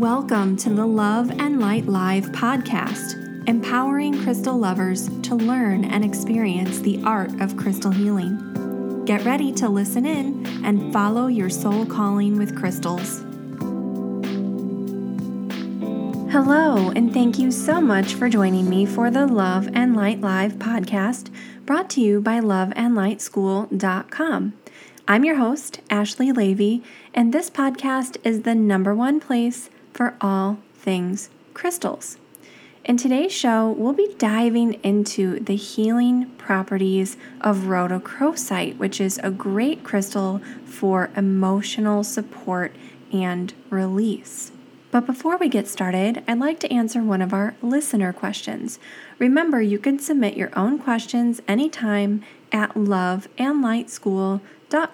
Welcome to the Love and Light Live podcast, empowering crystal lovers to learn and experience the art of crystal healing. Get ready to listen in and follow your soul calling with crystals. Hello, and thank you so much for joining me for the Love and Light Live podcast brought to you by loveandlightschool.com. I'm your host, Ashley Leavy, and this podcast is the number one place for all things crystals. In today's show, we'll be diving into the healing properties of rhodochrosite, which is a great crystal for emotional support and release. But before we get started, I'd like to answer one of our listener questions. Remember, you can submit your own questions anytime at loveandlightschool.com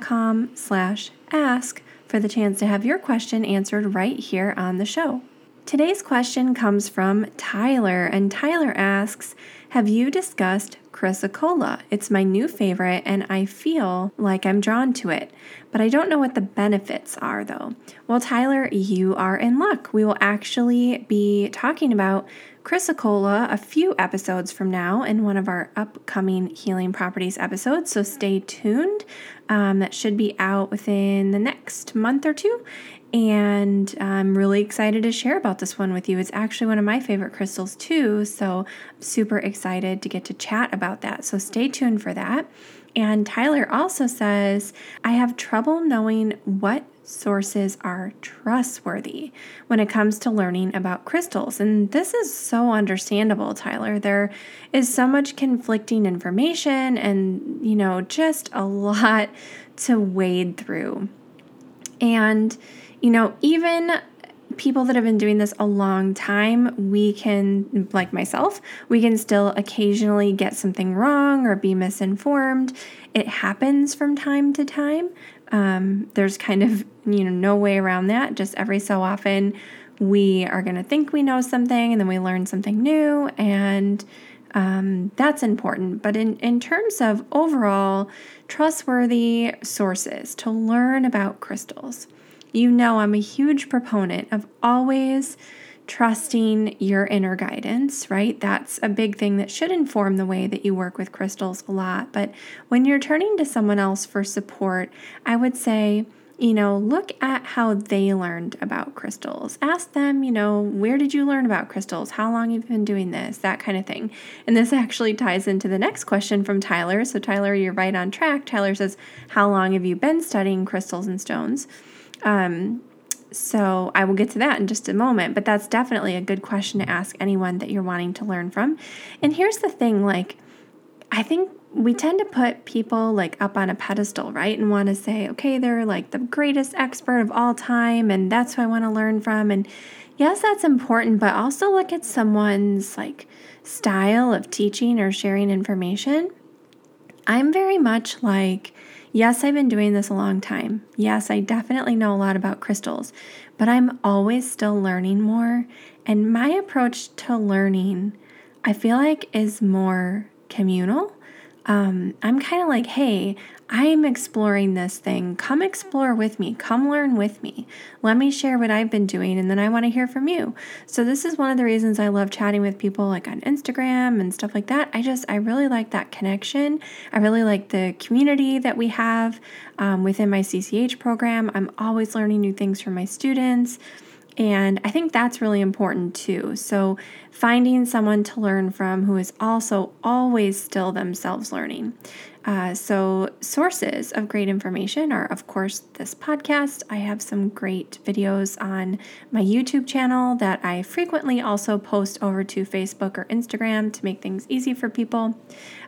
com slash ask for the chance to have your question answered right here on the show. Today's question comes from Tyler, and Tyler asks, Have you discussed chrysocolla? It's my new favorite, and I feel like I'm drawn to it, but I don't know what the benefits are though. Well, Tyler, you are in luck. We will actually be talking about chrysocolla a few episodes from now in one of our upcoming healing properties episodes. So stay tuned. Um, that should be out within the next month or two. And I'm really excited to share about this one with you. It's actually one of my favorite crystals, too. So I'm super excited to get to chat about that. So stay tuned for that. And Tyler also says, I have trouble knowing what sources are trustworthy when it comes to learning about crystals. And this is so understandable, Tyler. There is so much conflicting information and, you know, just a lot to wade through. And, you know, even people that have been doing this a long time, we can, like myself, we can still occasionally get something wrong or be misinformed. It happens from time to time. Um, there's kind of you know no way around that. Just every so often, we are going to think we know something, and then we learn something new, and um, that's important. But in in terms of overall trustworthy sources to learn about crystals, you know I'm a huge proponent of always trusting your inner guidance, right? That's a big thing that should inform the way that you work with crystals a lot. But when you're turning to someone else for support, I would say, you know, look at how they learned about crystals. Ask them, you know, where did you learn about crystals? How long have you been doing this? That kind of thing. And this actually ties into the next question from Tyler. So, Tyler, you're right on track. Tyler says, How long have you been studying crystals and stones? Um, so I will get to that in just a moment, but that's definitely a good question to ask anyone that you're wanting to learn from. And here's the thing like, I think we tend to put people like up on a pedestal, right? And want to say, okay, they're like the greatest expert of all time, and that's who I want to learn from. And yes, that's important, but also look at someone's like style of teaching or sharing information. I'm very much like, Yes, I've been doing this a long time. Yes, I definitely know a lot about crystals, but I'm always still learning more. And my approach to learning, I feel like, is more communal um, I'm kind of like, hey, I'm exploring this thing. Come explore with me. Come learn with me. Let me share what I've been doing, and then I want to hear from you. So, this is one of the reasons I love chatting with people like on Instagram and stuff like that. I just, I really like that connection. I really like the community that we have um, within my CCH program. I'm always learning new things from my students. And I think that's really important too. So, finding someone to learn from who is also always still themselves learning. Uh, so, sources of great information are, of course, this podcast. I have some great videos on my YouTube channel that I frequently also post over to Facebook or Instagram to make things easy for people.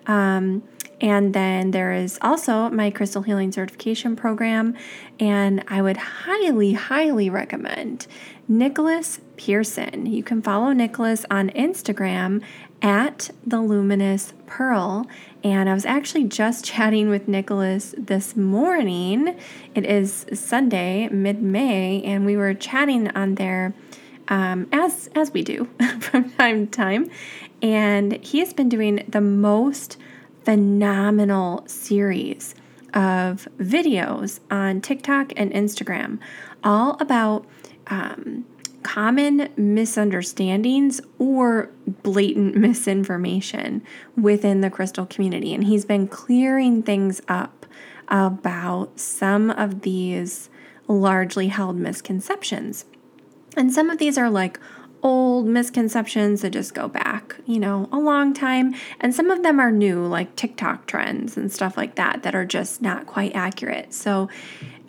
Um, and then there is also my crystal healing certification program. And I would highly, highly recommend Nicholas Pearson. You can follow Nicholas on Instagram at the luminous pearl. And I was actually just chatting with Nicholas this morning. It is Sunday, mid May, and we were chatting on there. Um, as as we do from time to time, and he has been doing the most phenomenal series of videos on TikTok and Instagram, all about um, common misunderstandings or blatant misinformation within the crystal community. And he's been clearing things up about some of these largely held misconceptions. And some of these are like old misconceptions that just go back, you know, a long time. And some of them are new, like TikTok trends and stuff like that, that are just not quite accurate. So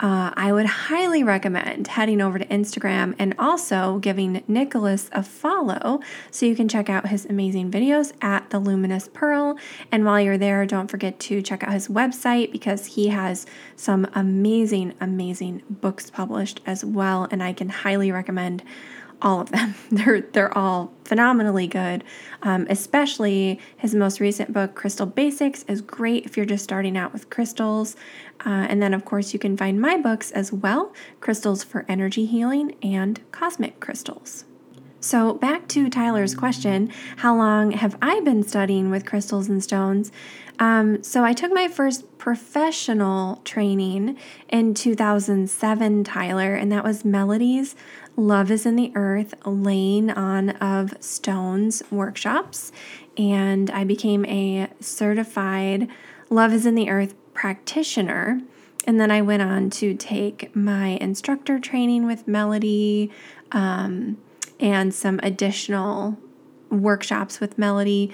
uh, I would highly recommend heading over to Instagram and also giving Nicholas a follow so you can check out his amazing videos at The Luminous Pearl. And while you're there, don't forget to check out his website because he has some amazing, amazing books published as well. And I can highly recommend all of them. They're they're all phenomenally good. Um, especially his most recent book, Crystal Basics, is great if you're just starting out with crystals. Uh, and then, of course, you can find my books as well Crystals for Energy Healing and Cosmic Crystals. So, back to Tyler's question How long have I been studying with crystals and stones? Um, so, I took my first professional training in 2007, Tyler, and that was Melody's Love is in the Earth laying on of stones workshops. And I became a certified Love is in the Earth practitioner. And then I went on to take my instructor training with Melody um, and some additional workshops with Melody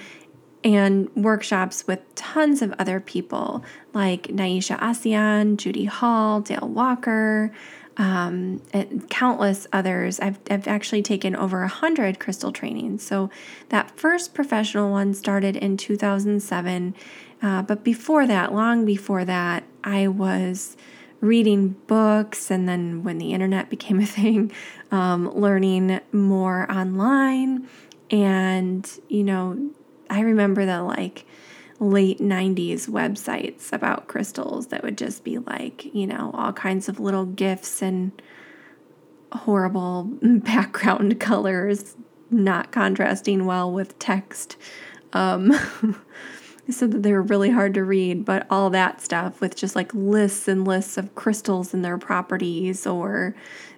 and workshops with tons of other people like Naisha Ahsian, Judy Hall, Dael Walker, um, and countless others. I've, I've actually taken over a hundred crystal trainings. So that first professional one started in 2007. Uh, but before that, long before that, I was reading books and then when the internet became a thing, um, learning more online. And, you know, I remember the like late 90s websites about crystals that would just be like, you know, all kinds of little gifts and horrible background colors not contrasting well with text. Um, so that they were really hard to read, but all that stuff with just like lists and lists of crystals and their properties or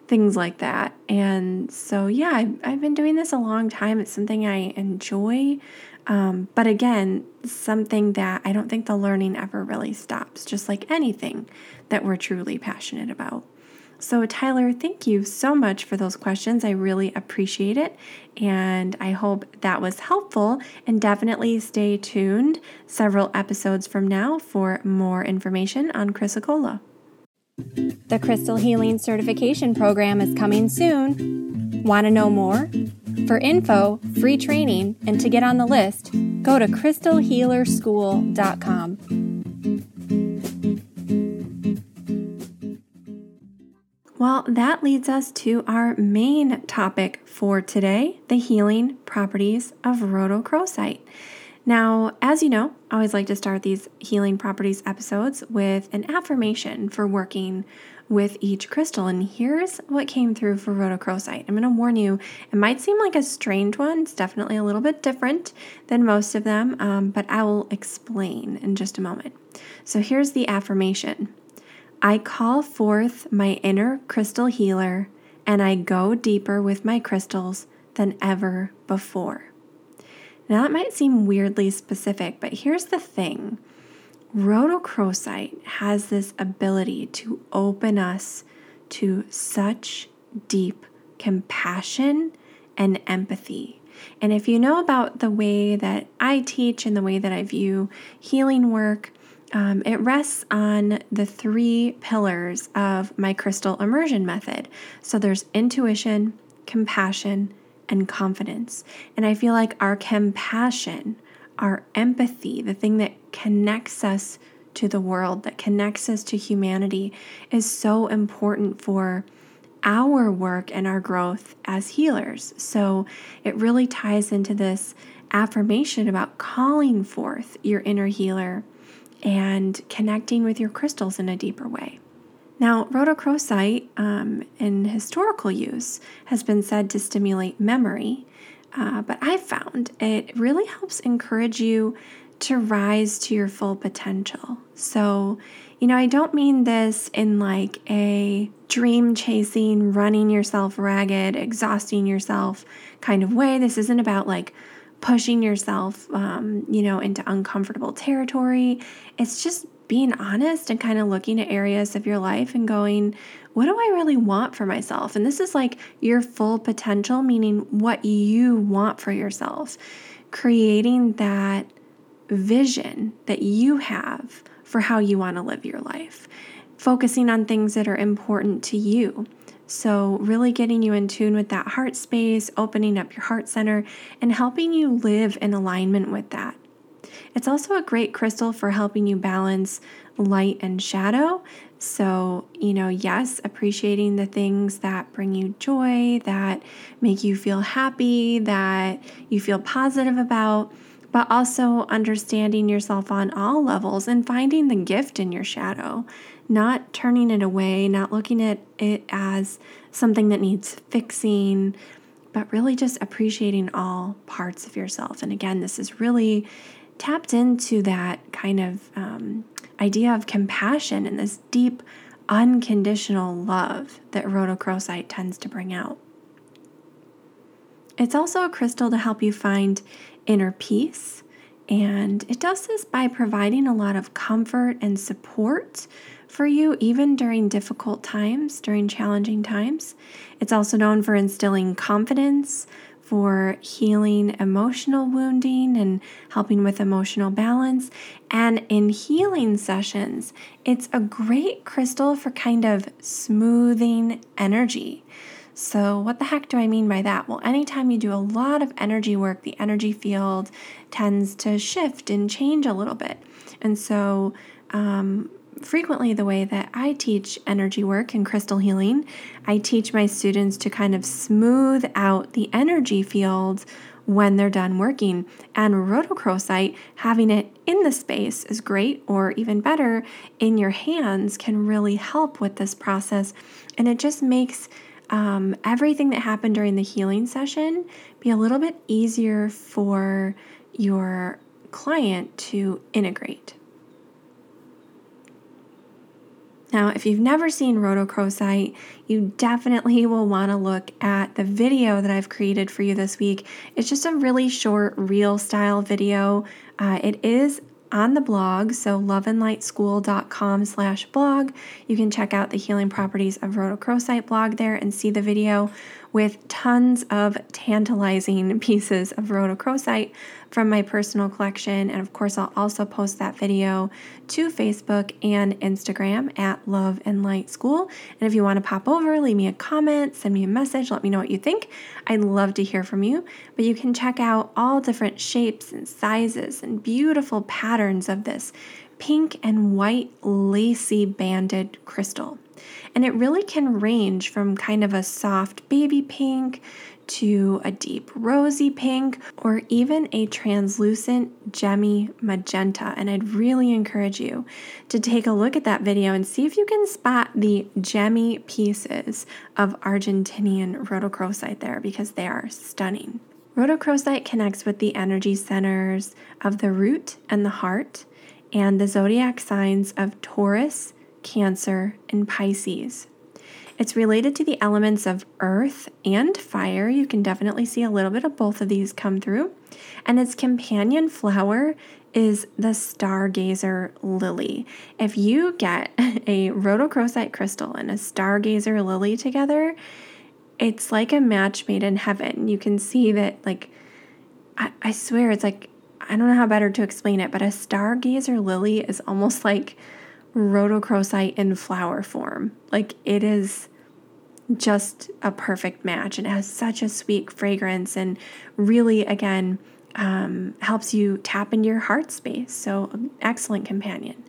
things like that. And so, yeah, I've, I've been doing this a long time. It's something I enjoy. Um, but again, something that I don't think the learning ever really stops, just like anything that we're truly passionate about. So, Tyler, thank you so much for those questions. I really appreciate it. And I hope that was helpful. And definitely stay tuned several episodes from now for more information on Chrysocolla. The Crystal Healing Certification Program is coming soon. Want to know more? For info, free training, and to get on the list, go to crystalhealerschool.com. Well, that leads us to our main topic for today the healing properties of rhodochrosite. Now, as you know, I always like to start these healing properties episodes with an affirmation for working with each crystal. And here's what came through for rhodochrosite. I'm going to warn you, it might seem like a strange one. It's definitely a little bit different than most of them, um, but I will explain in just a moment. So here's the affirmation I call forth my inner crystal healer, and I go deeper with my crystals than ever before. Now, that might seem weirdly specific, but here's the thing Rhodochrosite has this ability to open us to such deep compassion and empathy. And if you know about the way that I teach and the way that I view healing work, um, it rests on the three pillars of my crystal immersion method. So there's intuition, compassion, and confidence. And I feel like our compassion, our empathy, the thing that connects us to the world, that connects us to humanity, is so important for our work and our growth as healers. So it really ties into this affirmation about calling forth your inner healer and connecting with your crystals in a deeper way. Now, rhodochrosite um, in historical use has been said to stimulate memory, uh, but I've found it really helps encourage you to rise to your full potential. So, You know, I don't mean this in like a dream chasing, running yourself ragged, exhausting yourself kind of way. This isn't about like pushing yourself, um, you know, into uncomfortable territory. It's just being honest and kind of looking at areas of your life and going, what do I really want for myself? And this is like your full potential, meaning what you want for yourself. Creating that vision that you have for how you want to live your life, focusing on things that are important to you. So, really getting you in tune with that heart space, opening up your heart center, and helping you live in alignment with that. It's also a great crystal for helping you balance light and shadow. So, you know, yes, appreciating the things that bring you joy, that make you feel happy, that you feel positive about, but also understanding yourself on all levels and finding the gift in your shadow, not turning it away, not looking at it as something that needs fixing, but really just appreciating all parts of yourself. And again, this is really tapped into that kind of um, idea of compassion and this deep, unconditional love that rhodochrosite tends to bring out. It's also a crystal to help you find inner peace, and it does this by providing a lot of comfort and support for you, even during difficult times, during challenging times. It's also known for instilling confidence, for healing emotional wounding and helping with emotional balance. And in healing sessions, it's a great crystal for kind of smoothing energy. So, what the heck do I mean by that? Well, anytime you do a lot of energy work, the energy field tends to shift and change a little bit. And so, um, frequently the way that I teach energy work and crystal healing. I teach my students to kind of smooth out the energy field when they're done working. And rhodochrosite, having it in the space is great, or even better, in your hands can really help with this process. And it just makes um, everything that happened during the healing session be a little bit easier for your client to integrate. Now, if you've never seen rhodochrosite, you definitely will want to look at the video that I've created for you this week. It's just a really short, real style video. Uh, it is on the blog, so loveandlightschool.com slash blog. You can check out the healing properties of rhodochrosite blog there and see the video with tons of tantalizing pieces of rhodochrosite from my personal collection. And of course, I'll also post that video to Facebook and Instagram at Love and Light School. And if you want to pop over, leave me a comment, send me a message, let me know what you think. I'd love to hear from you. But you can check out all different shapes and sizes and beautiful patterns of this pink and white lacy banded crystal. And it really can range from kind of a soft baby pink to a deep rosy pink or even a translucent gemmy magenta. And I'd really encourage you to take a look at that video and see if you can spot the gemmy pieces of Argentinian rhodochrosite there because they are stunning. Rhodochrosite connects with the energy centers of the root and the heart and the zodiac signs of Taurus, Cancer, and Pisces. It's related to the elements of earth and fire. You can definitely see a little bit of both of these come through. And its companion flower is the stargazer lily. If you get a rhodochrosite crystal and a stargazer lily together, it's like a match made in heaven. You can see that, like, I, I swear, it's like, I don't know how better to explain it, but a stargazer lily is almost like rhodochrosite in flower form. Like it is just a perfect match. It has such a sweet fragrance and really, again, um, helps you tap into your heart space. So, excellent companion.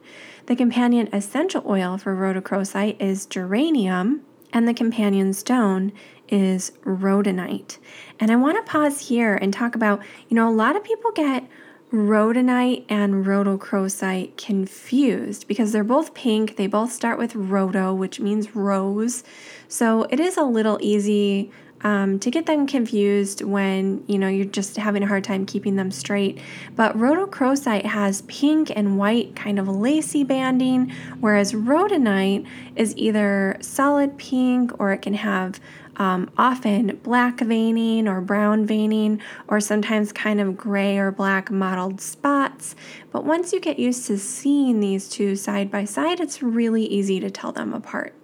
The companion essential oil for rhodochrosite is geranium, and the companion stone is rhodonite. And I want to pause here and talk about you know, a lot of people get rhodonite and rhodochrosite confused because they're both pink. They both start with rhodo, which means rose. So it is a little easy um, to get them confused when you know you're just having a hard time keeping them straight. But rhodochrosite has pink and white kind of lacy banding, whereas rhodonite is either solid pink or it can have um, often black veining or brown veining, or sometimes kind of gray or black mottled spots. But once you get used to seeing these two side by side, it's really easy to tell them apart.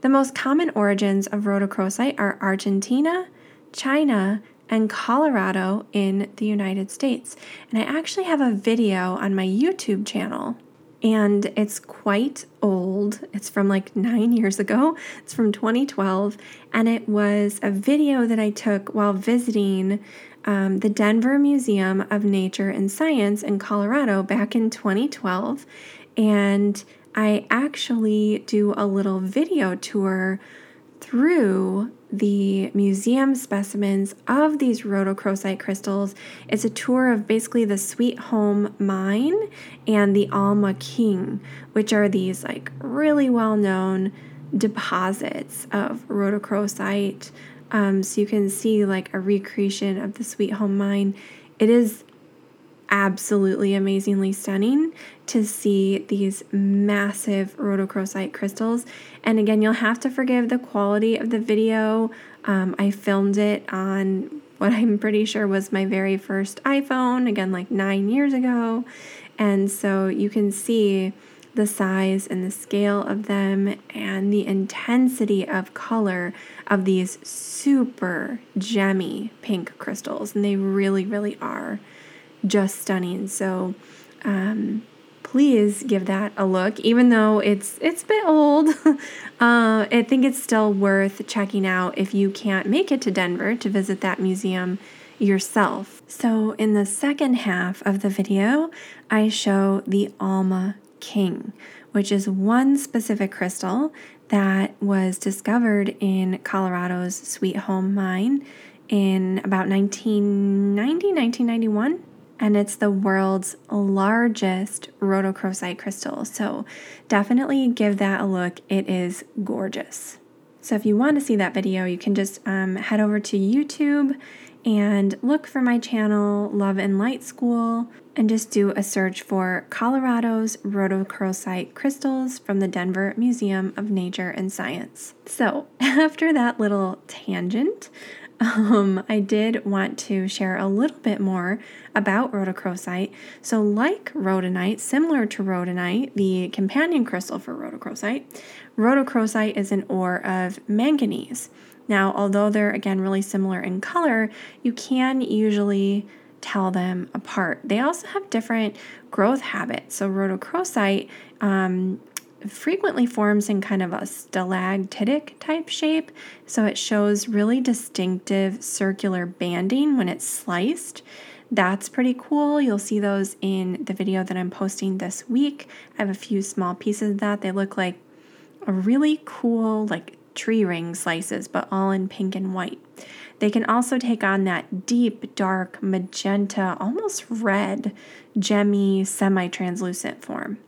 The most common origins of rhodochrosite are Argentina, China, and Colorado in the United States. And I actually have a video on my YouTube channel, and it's quite old. It's from like nine years ago, it's from 2012, and it was a video that I took while visiting. Um, the Denver Museum of Nature and Science in Colorado back in 2012. And I actually do a little video tour through the museum specimens of these rhodochrosite crystals. It's a tour of basically the Sweet Home Mine and the Alma King, which are these like really well known deposits of rhodochrosite. Um, so you can see like a recreation of the Sweet Home Mine. It is absolutely amazingly stunning to see these massive rhodochrosite crystals. And again, you'll have to forgive the quality of the video. Um, I filmed it on what I'm pretty sure was my very first iPhone, again, like nine years ago. And so you can see the size and the scale of them and the intensity of color of these super gemmy pink crystals. And they really, really are just stunning. So um, please give that a look, even though it's it's a bit old. uh, I think it's still worth checking out if you can't make it to Denver to visit that museum yourself. So in the second half of the video, I show the Alma King, which is one specific crystal that was discovered in Colorado's Sweet Home mine in about 1990, 1991 and it's the world's largest rhodochrosite crystal. So definitely give that a look. It is gorgeous. So if you want to see that video, you can just um, head over to YouTube and look for my channel, Love and Light School, and just do a search for Colorado's rhodochrosite crystals from the Denver Museum of Nature and Science. So after that little tangent, um, I did want to share a little bit more about rhodochrosite. So, like rhodonite, similar to rhodonite, the companion crystal for rhodochrosite, rhodochrosite is an ore of manganese. Now, although they're again really similar in color, you can usually tell them apart. They also have different growth habits. So, rhodochrosite um, frequently forms in kind of a stalactitic type shape, so it shows really distinctive circular banding when it's sliced. That's pretty cool. You'll see those in the video that I'm posting this week. I have a few small pieces of that. They look like a really cool, like tree ring slices, but all in pink and white. They can also take on that deep, dark, magenta, almost red, gemmy, semi translucent form.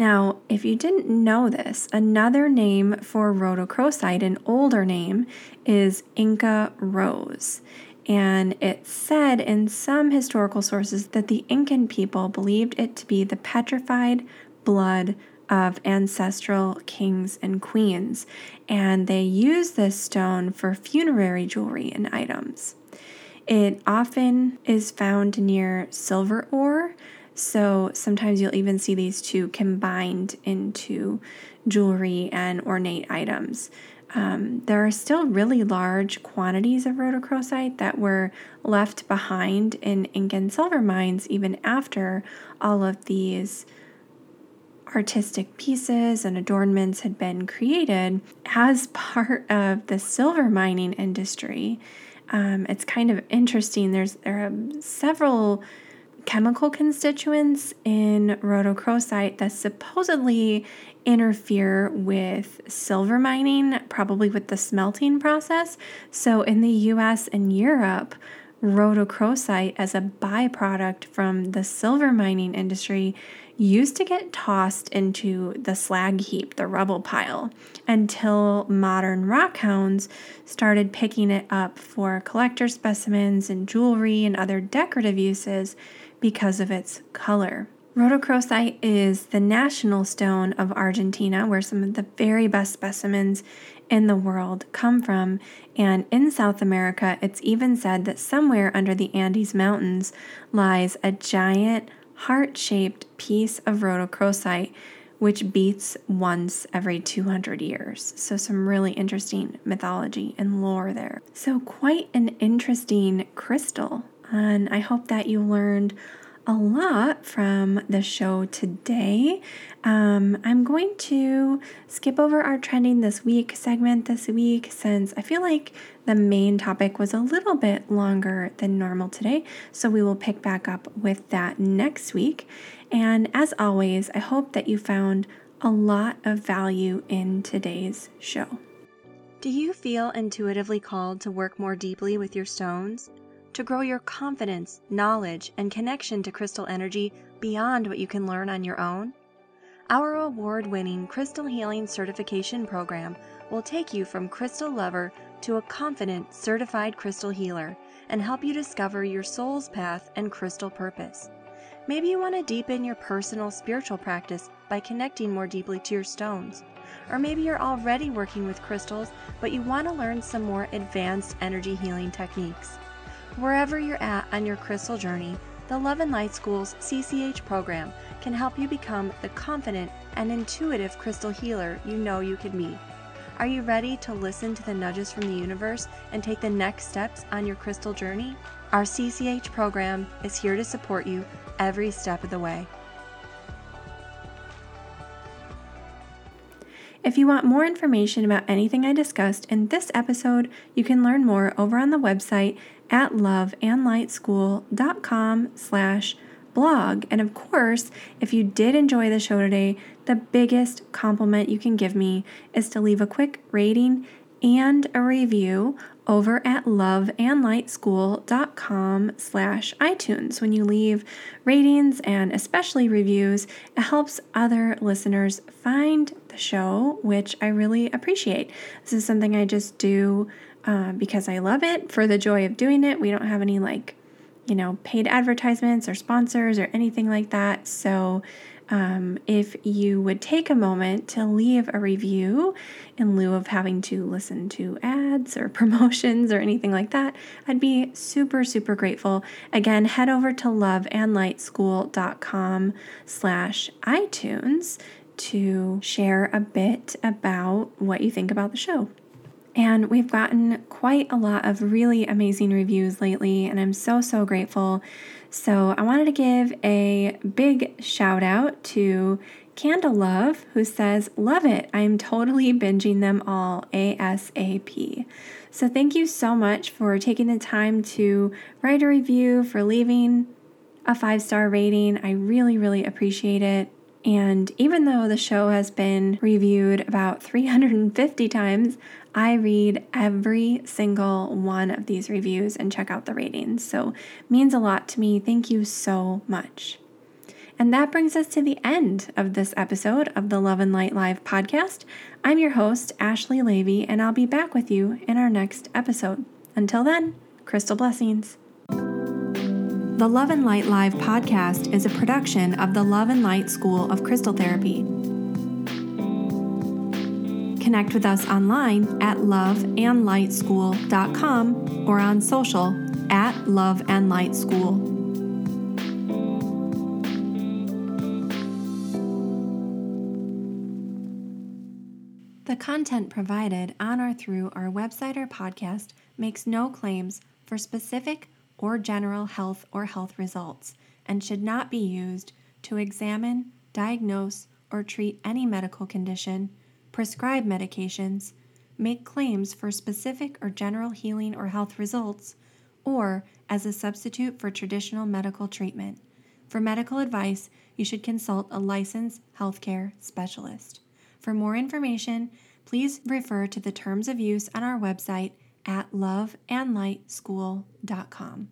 Now, if you didn't know this, another name for rhodochrosite, an older name, is Inca rose. And it's said in some historical sources that the Incan people believed it to be the petrified blood of ancestral kings and queens, and they used this stone for funerary jewelry and items. It often is found near silver ore, so sometimes you'll even see these two combined into jewelry and ornate items. Um, there are still really large quantities of rhodochrosite that were left behind in Incan silver mines even after all of these artistic pieces and adornments had been created as part of the silver mining industry. Um, it's kind of interesting. There's there are several chemical constituents in rhodochrosite that supposedly interfere with silver mining, probably with the smelting process. So in the US and Europe, rhodochrosite as a byproduct from the silver mining industry used to get tossed into the slag heap, the rubble pile, until modern rock hounds started picking it up for collector specimens and jewelry and other decorative uses because of its color. Rhodochrosite is the national stone of Argentina, where some of the very best specimens in the world come from. And in South America, it's even said that somewhere under the Andes Mountains lies a giant heart shaped piece of rhodochrosite, which beats once every 200 years. So, some really interesting mythology and lore there. So, quite an interesting crystal. And I hope that you learned a lot from the show today. Um, I'm going to skip over our trending this week segment this week since I feel like the main topic was a little bit longer than normal today. So we will pick back up with that next week. And as always, I hope that you found a lot of value in today's show. Do you feel intuitively called to work more deeply with your stones? To grow your confidence, knowledge, and connection to crystal energy beyond what you can learn on your own? Our award winning Crystal Healing Certification Program will take you from crystal lover to a confident, certified crystal healer and help you discover your soul's path and crystal purpose. Maybe you want to deepen your personal spiritual practice by connecting more deeply to your stones. Or maybe you're already working with crystals, but you want to learn some more advanced energy healing techniques. Wherever you're at on your crystal journey, the Love and Light School's CCH program can help you become the confident and intuitive crystal healer you know you could be. Are you ready to listen to the nudges from the universe and take the next steps on your crystal journey? Our CCH program is here to support you every step of the way. If you want more information about anything I discussed in this episode, you can learn more over on the website at loveandlightschool.com slash blog. And of course, if you did enjoy the show today, the biggest compliment you can give me is to leave a quick rating and a review over at loveandlightschool.com slash itunes when you leave ratings and especially reviews it helps other listeners find the show which i really appreciate this is something i just do uh, because I love it for the joy of doing it. We don't have any like, you know, paid advertisements or sponsors or anything like that. So, um, if you would take a moment to leave a review in lieu of having to listen to ads or promotions or anything like that, I'd be super, super grateful. Again, head over to loveandlightschool.com slash iTunes to share a bit about what you think about the show. And we've gotten quite a lot of really amazing reviews lately, and I'm so, so grateful. So, I wanted to give a big shout out to Candle Love, who says, Love it. I'm totally binging them all ASAP. So, thank you so much for taking the time to write a review, for leaving a five star rating. I really, really appreciate it. And even though the show has been reviewed about 350 times, I read every single one of these reviews and check out the ratings. So means a lot to me. Thank you so much. And that brings us to the end of this episode of the Love and Light Live podcast. I'm your host, Ashley Leavy, and I'll be back with you in our next episode. Until then, crystal blessings. The Love and Light Live podcast is a production of the Love and Light School of Crystal Therapy. Connect with us online at loveandlightschool.com or on social at Love and Light School. The content provided on or through our website or podcast makes no claims for specific or general health or health results and should not be used to examine, diagnose, or treat any medical condition, prescribe medications, make claims for specific or general healing or health results, or as a substitute for traditional medical treatment. For medical advice, you should consult a licensed healthcare specialist. For more information, please refer to the terms of use on our website at loveandlightschool.com.